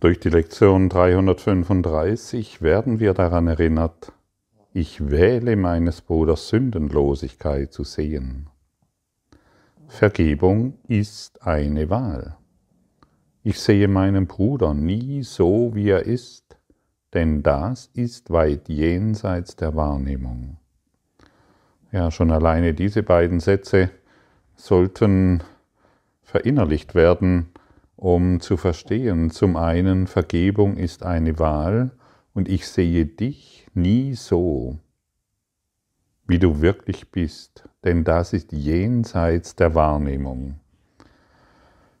Durch die Lektion 335 werden wir daran erinnert, ich wähle meines Bruders Sündenlosigkeit zu sehen. Vergebung ist eine Wahl. Ich sehe meinen Bruder nie so, wie er ist, denn das ist weit jenseits der Wahrnehmung. Ja, schon alleine diese beiden Sätze sollten verinnerlicht werden, um zu verstehen, zum einen, Vergebung ist eine Wahl und ich sehe dich nie so, wie du wirklich bist, denn das ist jenseits der Wahrnehmung.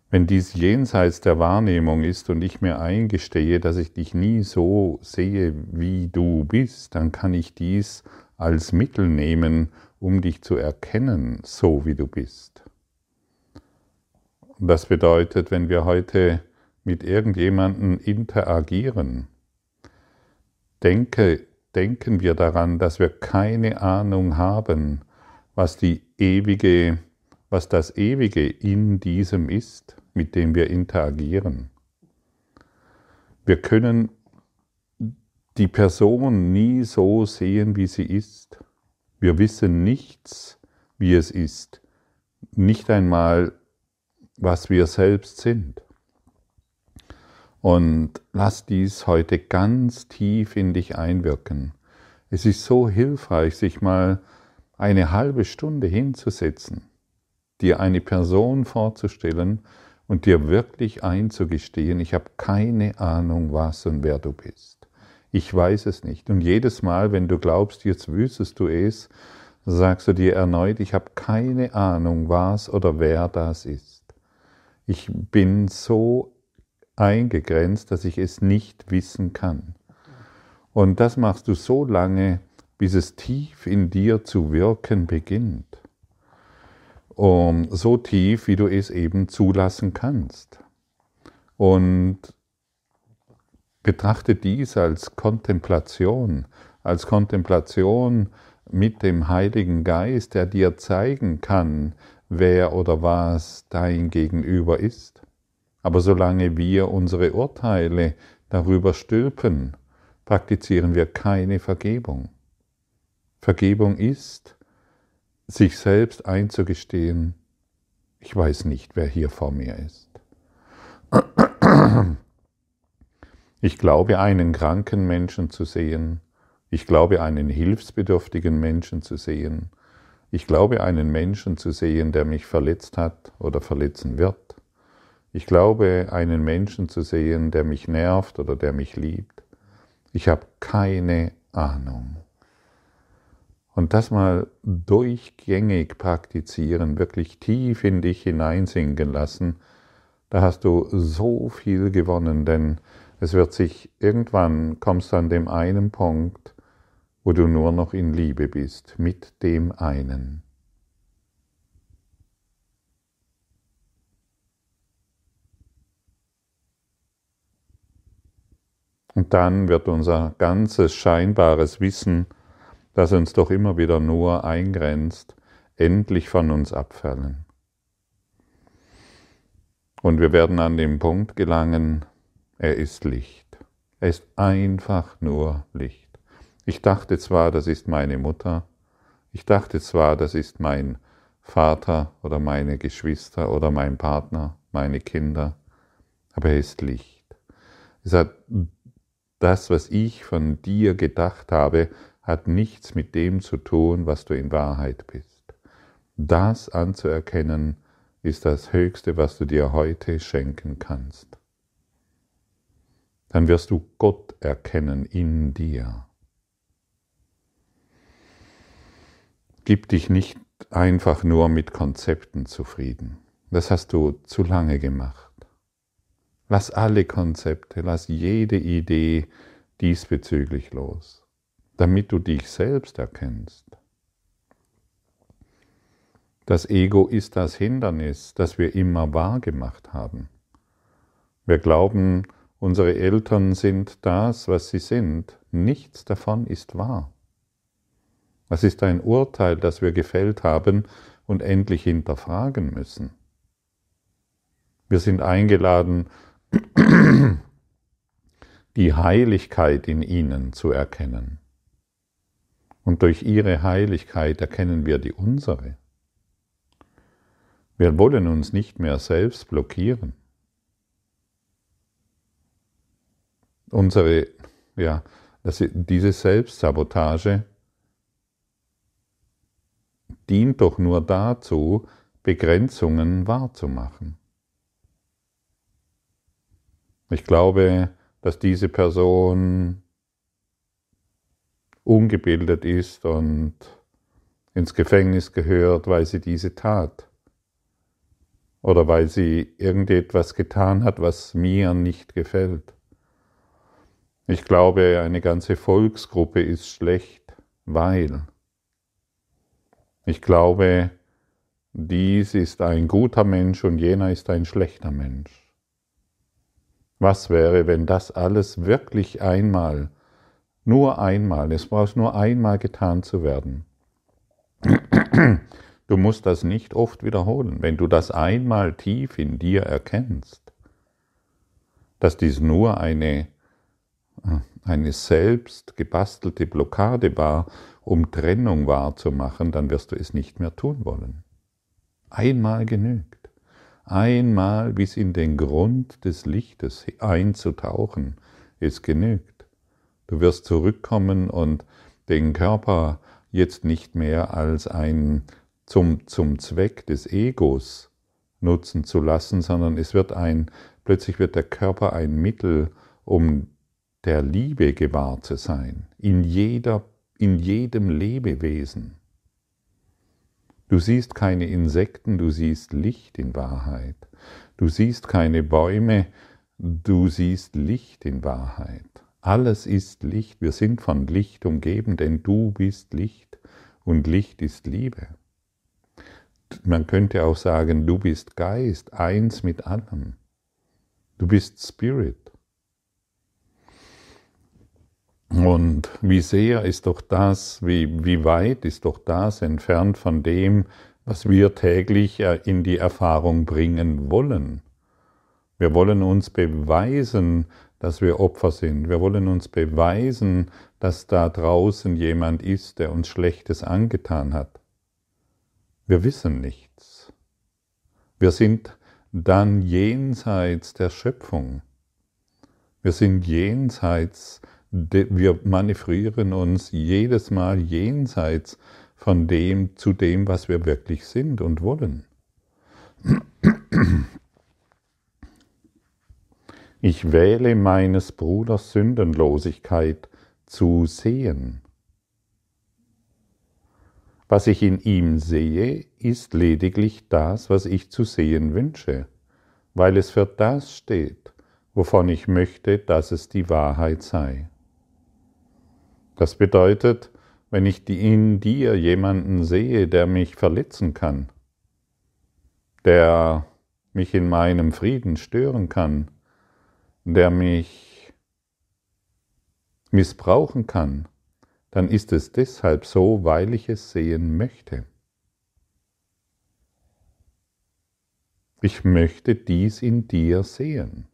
Wenn dies jenseits der Wahrnehmung ist und ich mir eingestehe, dass ich dich nie so sehe, wie du bist, dann kann ich dies als Mittel nehmen, um dich zu erkennen, so wie du bist. Das bedeutet, wenn wir heute mit irgendjemandem interagieren, denke, denken wir daran, dass wir keine Ahnung haben, was die ewige, was das Ewige in diesem ist, mit dem wir interagieren. Wir können die Person nie so sehen, wie sie ist. Wir wissen nichts, wie es ist. Nicht einmal, was wir selbst sind. Und lass dies heute ganz tief in dich einwirken. Es ist so hilfreich, sich mal eine halbe Stunde hinzusetzen, dir eine Person vorzustellen und dir wirklich einzugestehen, ich habe keine Ahnung, was und wer du bist. Ich weiß es nicht. Und jedes Mal, wenn du glaubst, jetzt wüsstest du es, sagst du dir erneut, ich habe keine Ahnung, was oder wer das ist. Ich bin so eingegrenzt, dass ich es nicht wissen kann. Und das machst du so lange, bis es tief in dir zu wirken beginnt. Um, so tief, wie du es eben zulassen kannst. Und betrachte dies als Kontemplation, als Kontemplation mit dem Heiligen Geist, der dir zeigen kann, wer oder was dein Gegenüber ist. Aber solange wir unsere Urteile darüber stülpen, praktizieren wir keine Vergebung. Vergebung ist, sich selbst einzugestehen, ich weiß nicht, wer hier vor mir ist. Ich glaube, einen kranken Menschen zu sehen. Ich glaube, einen hilfsbedürftigen Menschen zu sehen. Ich glaube, einen Menschen zu sehen, der mich verletzt hat oder verletzen wird. Ich glaube, einen Menschen zu sehen, der mich nervt oder der mich liebt. Ich habe keine Ahnung. Und das mal durchgängig praktizieren, wirklich tief in dich hineinsinken lassen, da hast du so viel gewonnen, denn es wird sich irgendwann kommst du an dem einen Punkt, wo du nur noch in Liebe bist mit dem einen. Und dann wird unser ganzes scheinbares Wissen, das uns doch immer wieder nur eingrenzt, endlich von uns abfallen. Und wir werden an den Punkt gelangen, er ist Licht. Er ist einfach nur Licht. Ich dachte zwar, das ist meine Mutter, ich dachte zwar, das ist mein Vater oder meine Geschwister oder mein Partner, meine Kinder, aber er ist Licht. Es hat das, was ich von dir gedacht habe, hat nichts mit dem zu tun, was du in Wahrheit bist. Das anzuerkennen, ist das Höchste, was du dir heute schenken kannst. Dann wirst du Gott erkennen in dir. Gib dich nicht einfach nur mit Konzepten zufrieden. Das hast du zu lange gemacht. Lass alle Konzepte, lass jede Idee diesbezüglich los, damit du dich selbst erkennst. Das Ego ist das Hindernis, das wir immer wahrgemacht haben. Wir glauben, unsere Eltern sind das, was sie sind. Nichts davon ist wahr. Was ist ein Urteil, das wir gefällt haben und endlich hinterfragen müssen? Wir sind eingeladen, die Heiligkeit in ihnen zu erkennen. Und durch ihre Heiligkeit erkennen wir die unsere. Wir wollen uns nicht mehr selbst blockieren. Unsere, ja, diese Selbstsabotage dient doch nur dazu, Begrenzungen wahrzumachen. Ich glaube, dass diese Person ungebildet ist und ins Gefängnis gehört, weil sie diese tat. Oder weil sie irgendetwas getan hat, was mir nicht gefällt. Ich glaube, eine ganze Volksgruppe ist schlecht, weil. Ich glaube, dies ist ein guter Mensch und jener ist ein schlechter Mensch. Was wäre, wenn das alles wirklich einmal, nur einmal, es braucht nur einmal getan zu werden? Du musst das nicht oft wiederholen. Wenn du das einmal tief in dir erkennst, dass dies nur eine, eine selbst gebastelte Blockade war, um Trennung wahrzumachen, dann wirst du es nicht mehr tun wollen. Einmal genügt einmal bis in den Grund des Lichtes einzutauchen, es genügt. Du wirst zurückkommen und den Körper jetzt nicht mehr als ein zum, zum Zweck des Egos nutzen zu lassen, sondern es wird ein, plötzlich wird der Körper ein Mittel, um der Liebe gewahr zu sein, in jeder, in jedem Lebewesen. Du siehst keine Insekten, du siehst Licht in Wahrheit. Du siehst keine Bäume, du siehst Licht in Wahrheit. Alles ist Licht, wir sind von Licht umgeben, denn du bist Licht und Licht ist Liebe. Man könnte auch sagen, du bist Geist, eins mit allem. Du bist Spirit. Und wie sehr ist doch das, wie, wie weit ist doch das entfernt von dem, was wir täglich äh, in die Erfahrung bringen wollen. Wir wollen uns beweisen, dass wir Opfer sind. Wir wollen uns beweisen, dass da draußen jemand ist, der uns Schlechtes angetan hat. Wir wissen nichts. Wir sind dann jenseits der Schöpfung. Wir sind jenseits wir manövrieren uns jedes Mal jenseits von dem zu dem, was wir wirklich sind und wollen. Ich wähle meines Bruders Sündenlosigkeit zu sehen. Was ich in ihm sehe, ist lediglich das, was ich zu sehen wünsche, weil es für das steht, wovon ich möchte, dass es die Wahrheit sei. Das bedeutet, wenn ich in dir jemanden sehe, der mich verletzen kann, der mich in meinem Frieden stören kann, der mich missbrauchen kann, dann ist es deshalb so, weil ich es sehen möchte. Ich möchte dies in dir sehen.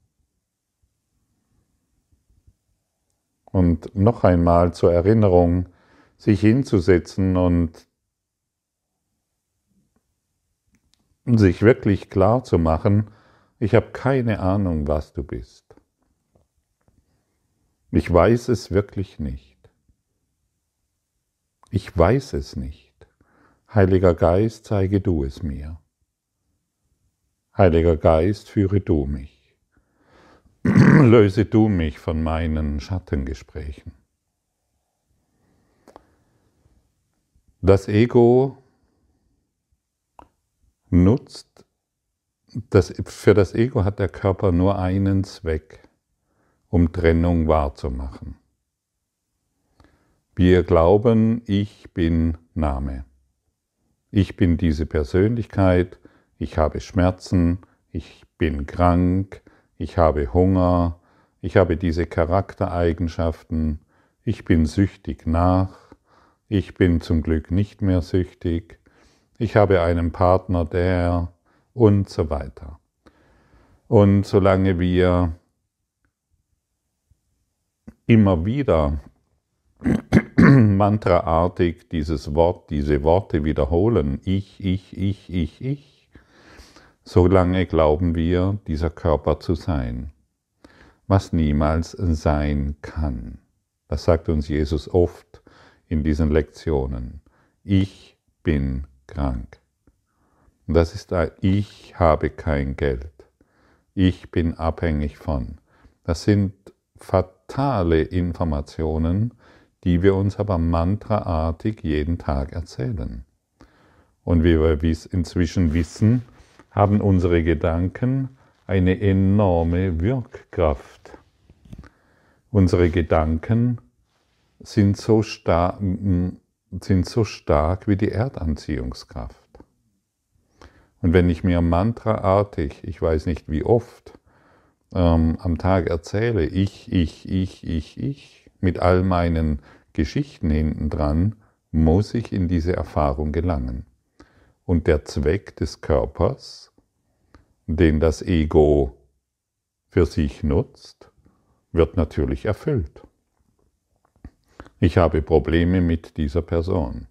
Und noch einmal zur Erinnerung, sich hinzusetzen und sich wirklich klar zu machen, ich habe keine Ahnung, was du bist. Ich weiß es wirklich nicht. Ich weiß es nicht. Heiliger Geist, zeige du es mir. Heiliger Geist, führe du mich. löse du mich von meinen Schattengesprächen. Das Ego nutzt, das, für das Ego hat der Körper nur einen Zweck, um Trennung wahrzumachen. Wir glauben, ich bin Name. Ich bin diese Persönlichkeit, ich habe Schmerzen, ich bin krank, ich habe Hunger, ich habe diese Charaktereigenschaften, ich bin süchtig nach, ich bin zum Glück nicht mehr süchtig, ich habe einen Partner, der und so weiter. Und solange wir immer wieder mantraartig dieses Wort, diese Worte wiederholen, ich, ich, ich, ich, ich, solange glauben wir, dieser Körper zu sein, was niemals sein kann. Das sagt uns Jesus oft in diesen Lektionen. Ich bin krank. Und das ist ein Ich habe kein Geld. Ich bin abhängig von. Das sind fatale Informationen, die wir uns aber mantraartig jeden Tag erzählen. Und wie wir inzwischen wissen, haben unsere Gedanken eine enorme Wirkkraft. Unsere Gedanken sind so, star sind so stark wie die Erdanziehungskraft. Und wenn ich mir mantraartig, ich weiß nicht wie oft, ähm, am Tag erzähle, ich, ich, ich, ich, ich, mit all meinen Geschichten hintendran, muss ich in diese Erfahrung gelangen. Und der Zweck des Körpers, den das Ego für sich nutzt, wird natürlich erfüllt. Ich habe Probleme mit dieser Person.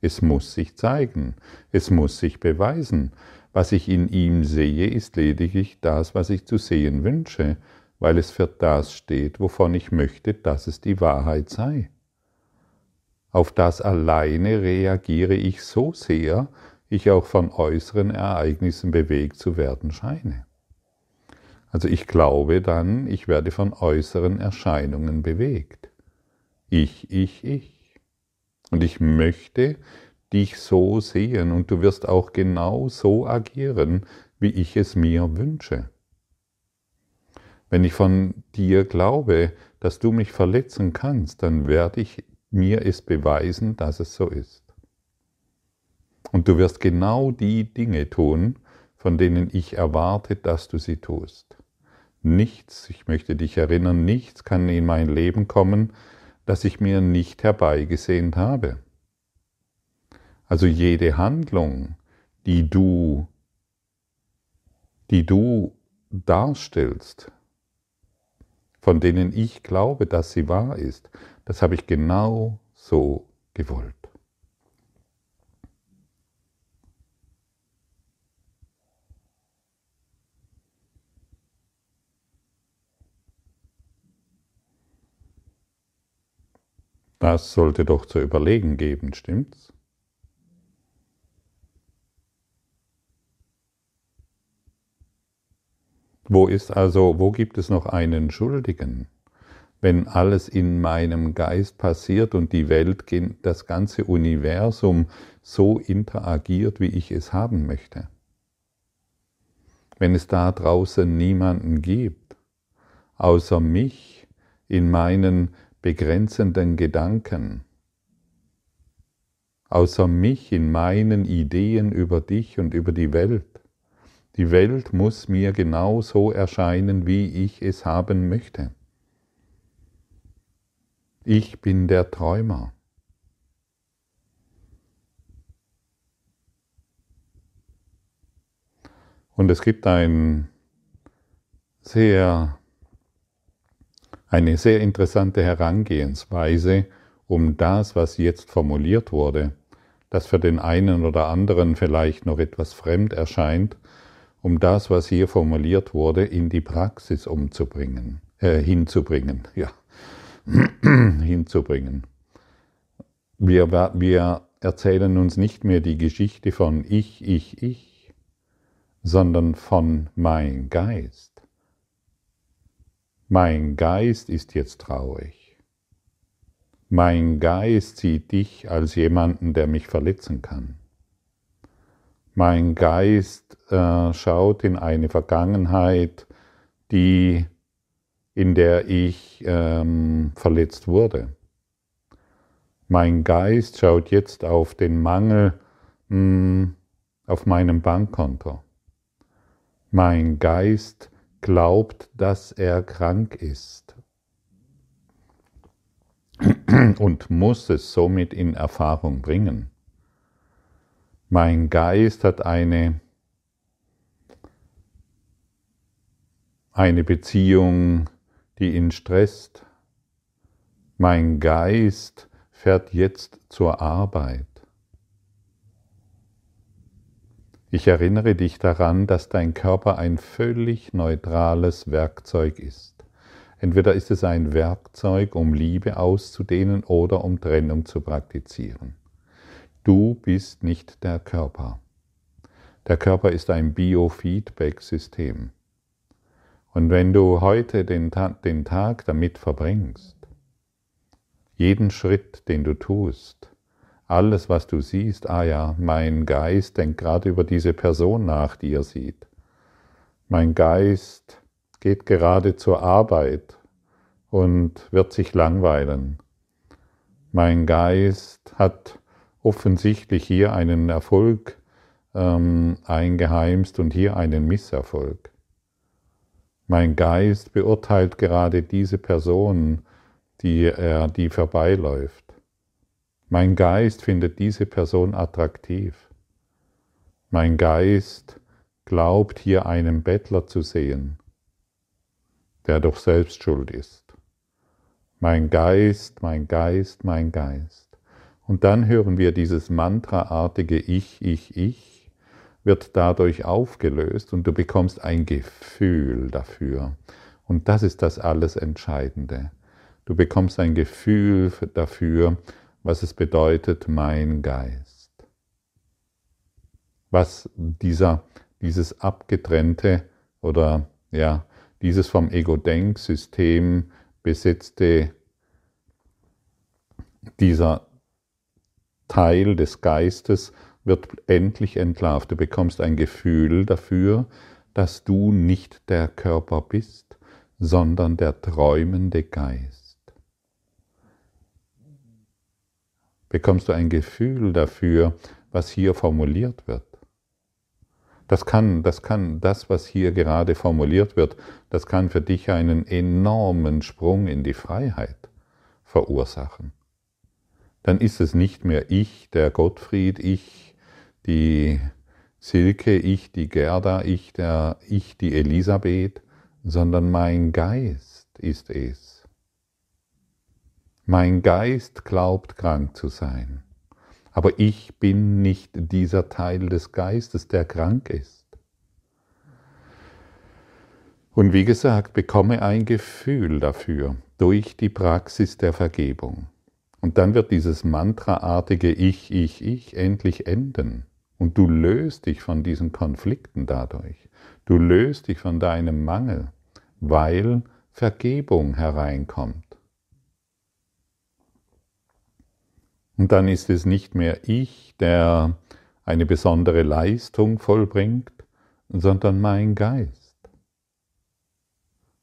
Es muss sich zeigen, es muss sich beweisen. Was ich in ihm sehe, ist lediglich das, was ich zu sehen wünsche, weil es für das steht, wovon ich möchte, dass es die Wahrheit sei. Auf das alleine reagiere ich so sehr, ich auch von äußeren Ereignissen bewegt zu werden scheine. Also ich glaube dann, ich werde von äußeren Erscheinungen bewegt. Ich, ich, ich. Und ich möchte dich so sehen und du wirst auch genau so agieren, wie ich es mir wünsche. Wenn ich von dir glaube, dass du mich verletzen kannst, dann werde ich mir es beweisen, dass es so ist. Und du wirst genau die Dinge tun, von denen ich erwarte, dass du sie tust. Nichts, ich möchte dich erinnern, nichts kann in mein Leben kommen, das ich mir nicht herbeigesehnt habe. Also jede Handlung, die du, die du darstellst, von denen ich glaube, dass sie wahr ist, das habe ich genau so gewollt. Das sollte doch zu überlegen geben, stimmt's? Wo ist also, wo gibt es noch einen Schuldigen? Wenn alles in meinem Geist passiert und die Welt, das ganze Universum so interagiert, wie ich es haben möchte. Wenn es da draußen niemanden gibt, außer mich in meinen begrenzenden Gedanken, außer mich in meinen Ideen über dich und über die Welt. Die Welt muss mir genau so erscheinen, wie ich es haben möchte. Ich bin der Träumer. Und es gibt ein sehr eine sehr interessante Herangehensweise, um das, was jetzt formuliert wurde, das für den einen oder anderen vielleicht noch etwas fremd erscheint, um das, was hier formuliert wurde, in die Praxis umzubringen, äh, hinzubringen, ja, hinzubringen. Wir, wir erzählen uns nicht mehr die Geschichte von ich, ich, ich, sondern von mein Geist. Mein Geist ist jetzt traurig. Mein Geist sieht dich als jemanden, der mich verletzen kann. Mein Geist äh, schaut in eine Vergangenheit, die, in der ich ähm, verletzt wurde. Mein Geist schaut jetzt auf den Mangel mh, hm, auf meinem Bankkonto. Mein Geist glaubt, dass er krank ist und muss es somit in Erfahrung bringen. Mein Geist hat eine, eine Beziehung, die ihn stresst, Mein Geist fährt jetzt zur Arbeit. Ich erinnere dich daran, dass dein Körper ein völlig neutrales Werkzeug ist. Entweder ist es ein Werkzeug, um Liebe auszudehnen oder um Trennung zu praktizieren. Du bist nicht der Körper. Der Körper ist ein Biofeedback-System. Und wenn du heute den, den Tag damit verbringst, jeden Schritt, den du tust, alles, was du siehst, ah ja, mein Geist denkt gerade über diese Person nach, die er sieht. Mein Geist geht gerade zur Arbeit und wird sich langweilen. Mein Geist hat offensichtlich hier einen Erfolg ähm, eingeheimst und hier einen Misserfolg. Mein Geist beurteilt gerade diese Person, die er, die vorbeiläuft. Mein Geist findet diese Person attraktiv. Mein Geist glaubt hier einen Bettler zu sehen, der doch selbst schuld ist. Mein Geist, mein Geist, mein Geist. Und dann hören wir dieses mantraartige Ich, ich, ich wird dadurch aufgelöst und du bekommst ein Gefühl dafür. Und das ist das alles Entscheidende. Du bekommst ein Gefühl dafür, was es bedeutet, mein Geist. Was dieser, dieses abgetrennte oder ja, dieses vom Ego-Denksystem besetzte, dieser Teil des Geistes wird endlich entlarvt. Du bekommst ein Gefühl dafür, dass du nicht der Körper bist, sondern der träumende Geist. Bekommst du ein Gefühl dafür, was hier formuliert wird. Das kann, das kann, das, was hier gerade formuliert wird, das kann für dich einen enormen Sprung in die Freiheit verursachen. Dann ist es nicht mehr ich, der Gottfried, ich, die Silke, ich, die Gerda, ich, der, ich, die Elisabeth, sondern mein Geist ist es mein Geist glaubt krank zu sein, aber ich bin nicht dieser Teil des Geistes, der krank ist. Und wie gesagt, bekomme ein Gefühl dafür durch die Praxis der Vergebung. Und dann wird dieses mantraartige Ich, Ich, Ich endlich enden. Und du löst dich von diesen Konflikten dadurch. Du löst dich von deinem Mangel, weil Vergebung hereinkommt. Und dann ist es nicht mehr ich, der eine besondere Leistung vollbringt, sondern mein Geist.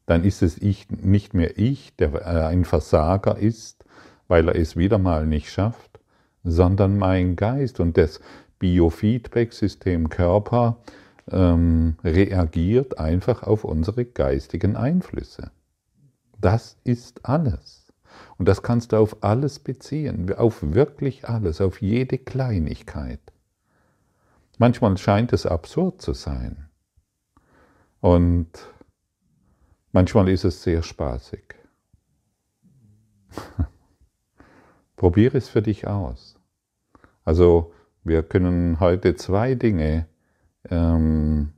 Dann ist es ich, nicht mehr ich, der äh, ein Versager ist, weil er es wieder mal nicht schafft, sondern mein Geist und das Biofeedback-System Körper ähm, reagiert einfach auf unsere geistigen Einflüsse. Das ist alles. Und das kannst du auf alles beziehen, auf wirklich alles, auf jede Kleinigkeit. Manchmal scheint es absurd zu sein. Und manchmal ist es sehr spaßig. Probiere es für dich aus. Also wir können heute zwei Dinge ähm,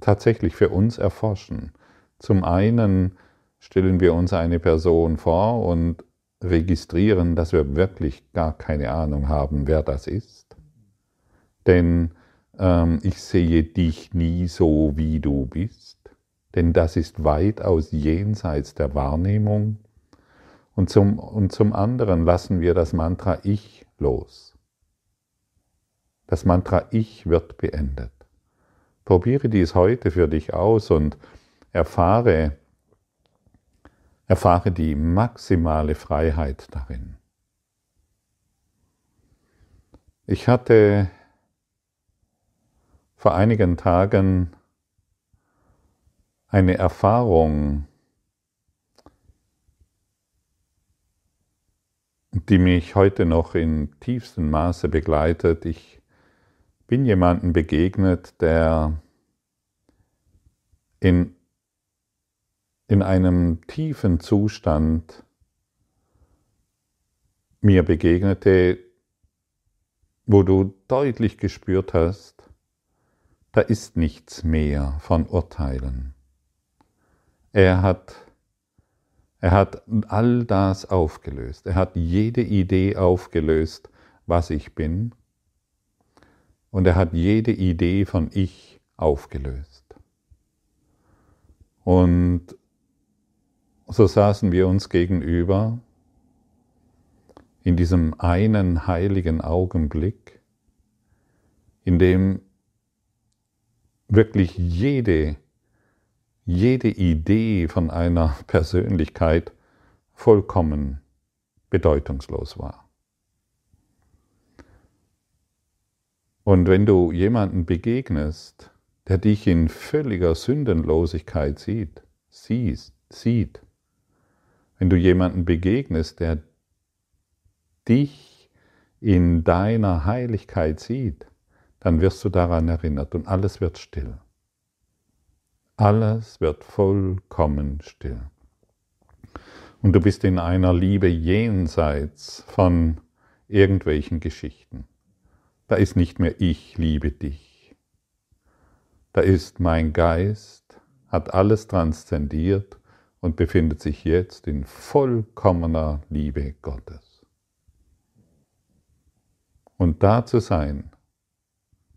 tatsächlich für uns erforschen. Zum einen stellen wir uns eine Person vor und registrieren, dass wir wirklich gar keine Ahnung haben, wer das ist. Denn ähm, ich sehe dich nie so, wie du bist, denn das ist weitaus jenseits der Wahrnehmung. Und zum, und zum anderen lassen wir das Mantra Ich los. Das Mantra Ich wird beendet. Probiere dies heute für dich aus und erfahre, Erfahre die maximale Freiheit darin. Ich hatte vor einigen Tagen eine Erfahrung, die mich heute noch in tiefstem Maße begleitet. Ich bin jemandem begegnet, der in in einem tiefen Zustand mir begegnete, wo du deutlich gespürt hast, da ist nichts mehr von Urteilen. Er hat, er hat all das aufgelöst. Er hat jede Idee aufgelöst, was ich bin. Und er hat jede Idee von ich aufgelöst. Und so saßen wir uns gegenüber in diesem einen heiligen Augenblick, in dem wirklich jede, jede Idee von einer Persönlichkeit vollkommen bedeutungslos war. Und wenn du jemanden begegnest, der dich in völliger Sündenlosigkeit sieht, siehst, sieht, wenn du jemanden begegnest, der dich in deiner Heiligkeit sieht, dann wirst du daran erinnert und alles wird still. Alles wird vollkommen still. Und du bist in einer Liebe jenseits von irgendwelchen Geschichten. Da ist nicht mehr ich liebe dich. Da ist mein Geist, hat alles transzendiert und befindet sich jetzt in vollkommener Liebe Gottes. Und da zu sein,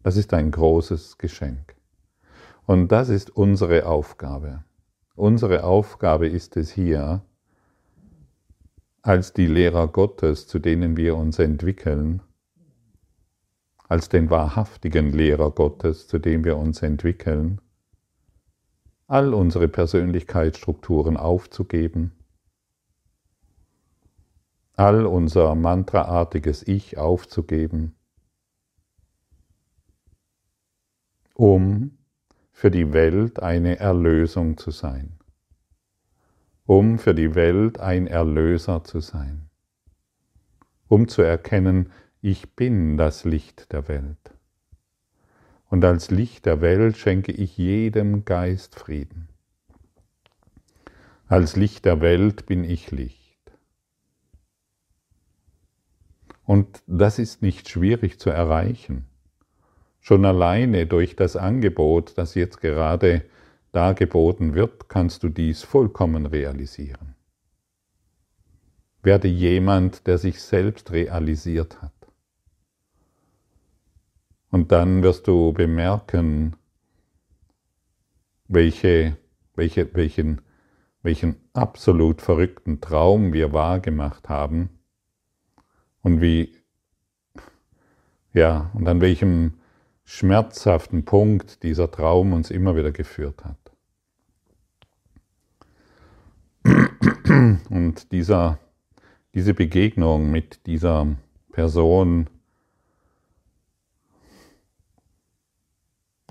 das ist ein großes Geschenk. Und das ist unsere Aufgabe. Unsere Aufgabe ist es hier, als die Lehrer Gottes, zu denen wir uns entwickeln, als den wahrhaftigen Lehrer Gottes, zu dem wir uns entwickeln, all unsere Persönlichkeitsstrukturen aufzugeben, all unser mantraartiges Ich aufzugeben. Um für die Welt eine Erlösung zu sein, um für die Welt ein Erlöser zu sein, um zu erkennen, ich bin das Licht der Welt. Und als Licht der Welt schenke ich jedem Geist Frieden. Als Licht der Welt bin ich Licht. Und das ist nicht schwierig zu erreichen. Schon alleine durch das Angebot, das jetzt gerade dargeboten wird, kannst du dies vollkommen realisieren. Werde jemand, der sich selbst realisiert hat. Und dann wirst du bemerken, welche, welche, welchen, welchen absolut verrückten Traum wir wahrgemacht haben und wie, ja, und an welchem schmerzhaften Punkt dieser Traum uns immer wieder geführt hat. Und dieser, diese Begegnung mit dieser Person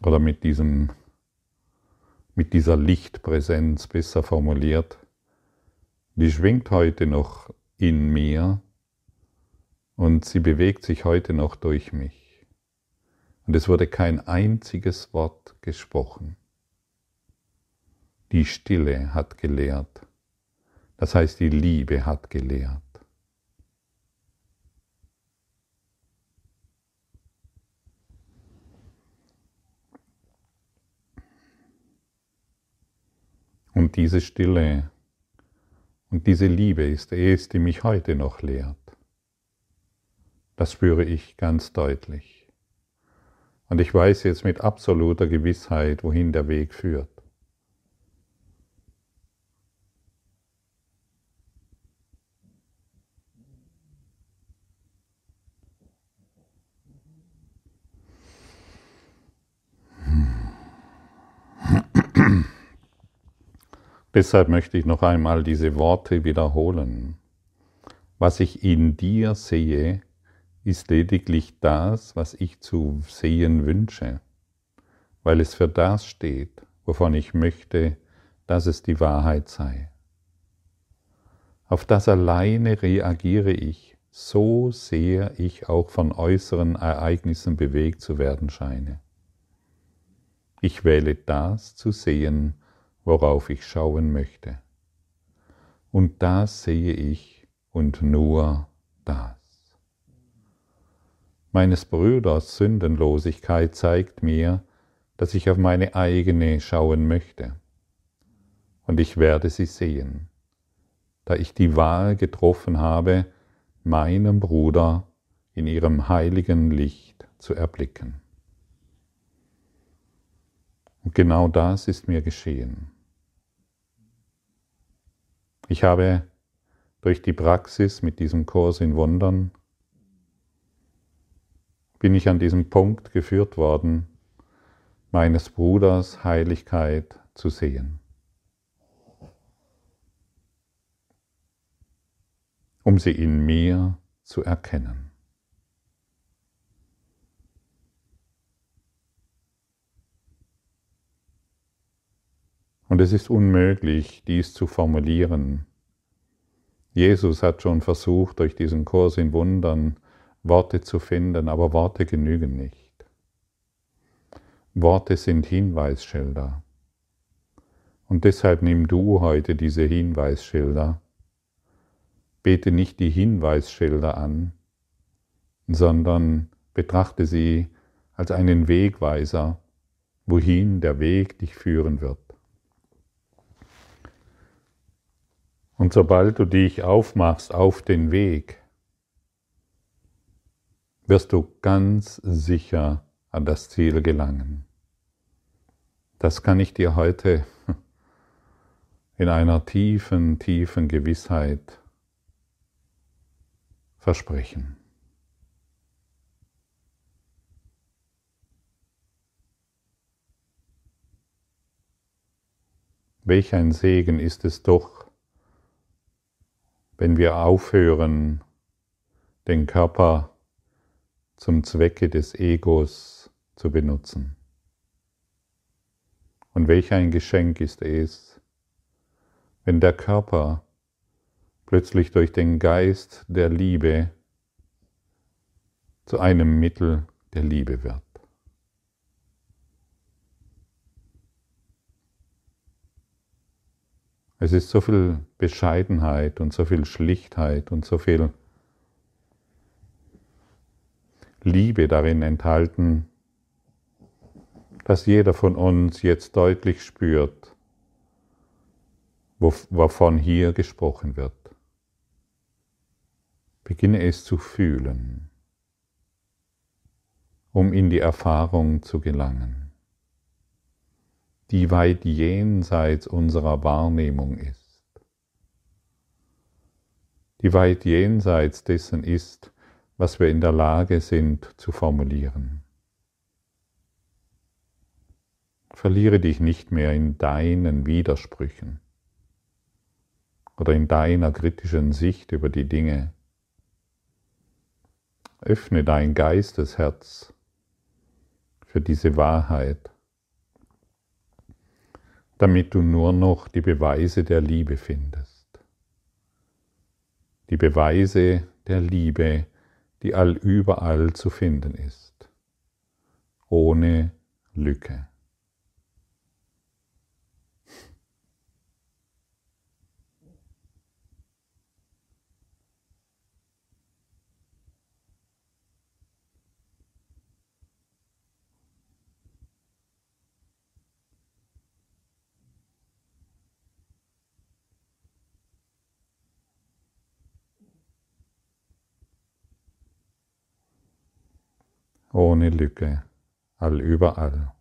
oder mit, diesem, mit dieser Lichtpräsenz besser formuliert, die schwingt heute noch in mir und sie bewegt sich heute noch durch mich. Und es wurde kein einziges Wort gesprochen. Die Stille hat gelehrt. Das heißt, die Liebe hat gelehrt. Und diese Stille und diese Liebe ist es, die mich heute noch lehrt. Das spüre ich ganz deutlich. Und ich weiß jetzt mit absoluter Gewissheit, wohin der Weg führt. Deshalb möchte ich noch einmal diese Worte wiederholen. Was ich in dir sehe, ist lediglich das, was ich zu sehen wünsche, weil es für das steht, wovon ich möchte, dass es die Wahrheit sei. Auf das alleine reagiere ich, so sehr ich auch von äußeren Ereignissen bewegt zu werden scheine. Ich wähle das zu sehen, worauf ich schauen möchte. Und das sehe ich und nur das. Meines Brüders Sündenlosigkeit zeigt mir, dass ich auf meine eigene schauen möchte. Und ich werde sie sehen, da ich die Wahl getroffen habe, meinem Bruder in ihrem heiligen Licht zu erblicken. Und genau das ist mir geschehen. Ich habe durch die Praxis mit diesem Kurs in Wundern, bin ich an diesem Punkt geführt worden, meines Bruders Heiligkeit zu sehen. Um sie in mir zu erkennen. Und es ist unmöglich, dies zu formulieren. Jesus hat schon versucht, durch diesen Kurs in Wundern Worte zu finden, aber Worte genügen nicht. Worte sind Hinweisschilder. Und deshalb nimm du heute diese Hinweisschilder. Bete nicht die Hinweisschilder an, sondern betrachte sie als einen Wegweiser, wohin der Weg dich führen wird. Und sobald du dich aufmachst auf den Weg, wirst du ganz sicher an das Ziel gelangen. Das kann ich dir heute in einer tiefen, tiefen Gewissheit versprechen. Welch ein Segen ist es doch, wenn wir aufhören, den Körper zum Zwecke des Egos zu benutzen. Und welch ein Geschenk ist es, wenn der Körper plötzlich durch den Geist der Liebe zu einem Mittel der Liebe wird. Es ist so viel Bescheidenheit und so viel Schlichtheit und so viel Liebe darin enthalten, dass jeder von uns jetzt deutlich spürt, wovon hier gesprochen wird. Beginne es zu fühlen, um in die Erfahrung zu gelangen die weit jenseits unserer Wahrnehmung ist, die weit jenseits dessen ist, was wir in der Lage sind zu formulieren. Verliere dich nicht mehr in deinen Widersprüchen oder in deiner kritischen Sicht über die Dinge. Öffne dein Geistesherz für diese Wahrheit damit du nur noch die Beweise der Liebe findest. Die Beweise der Liebe, die allüberall zu finden ist, ohne Lücke. Ohne Lücke, allüberall.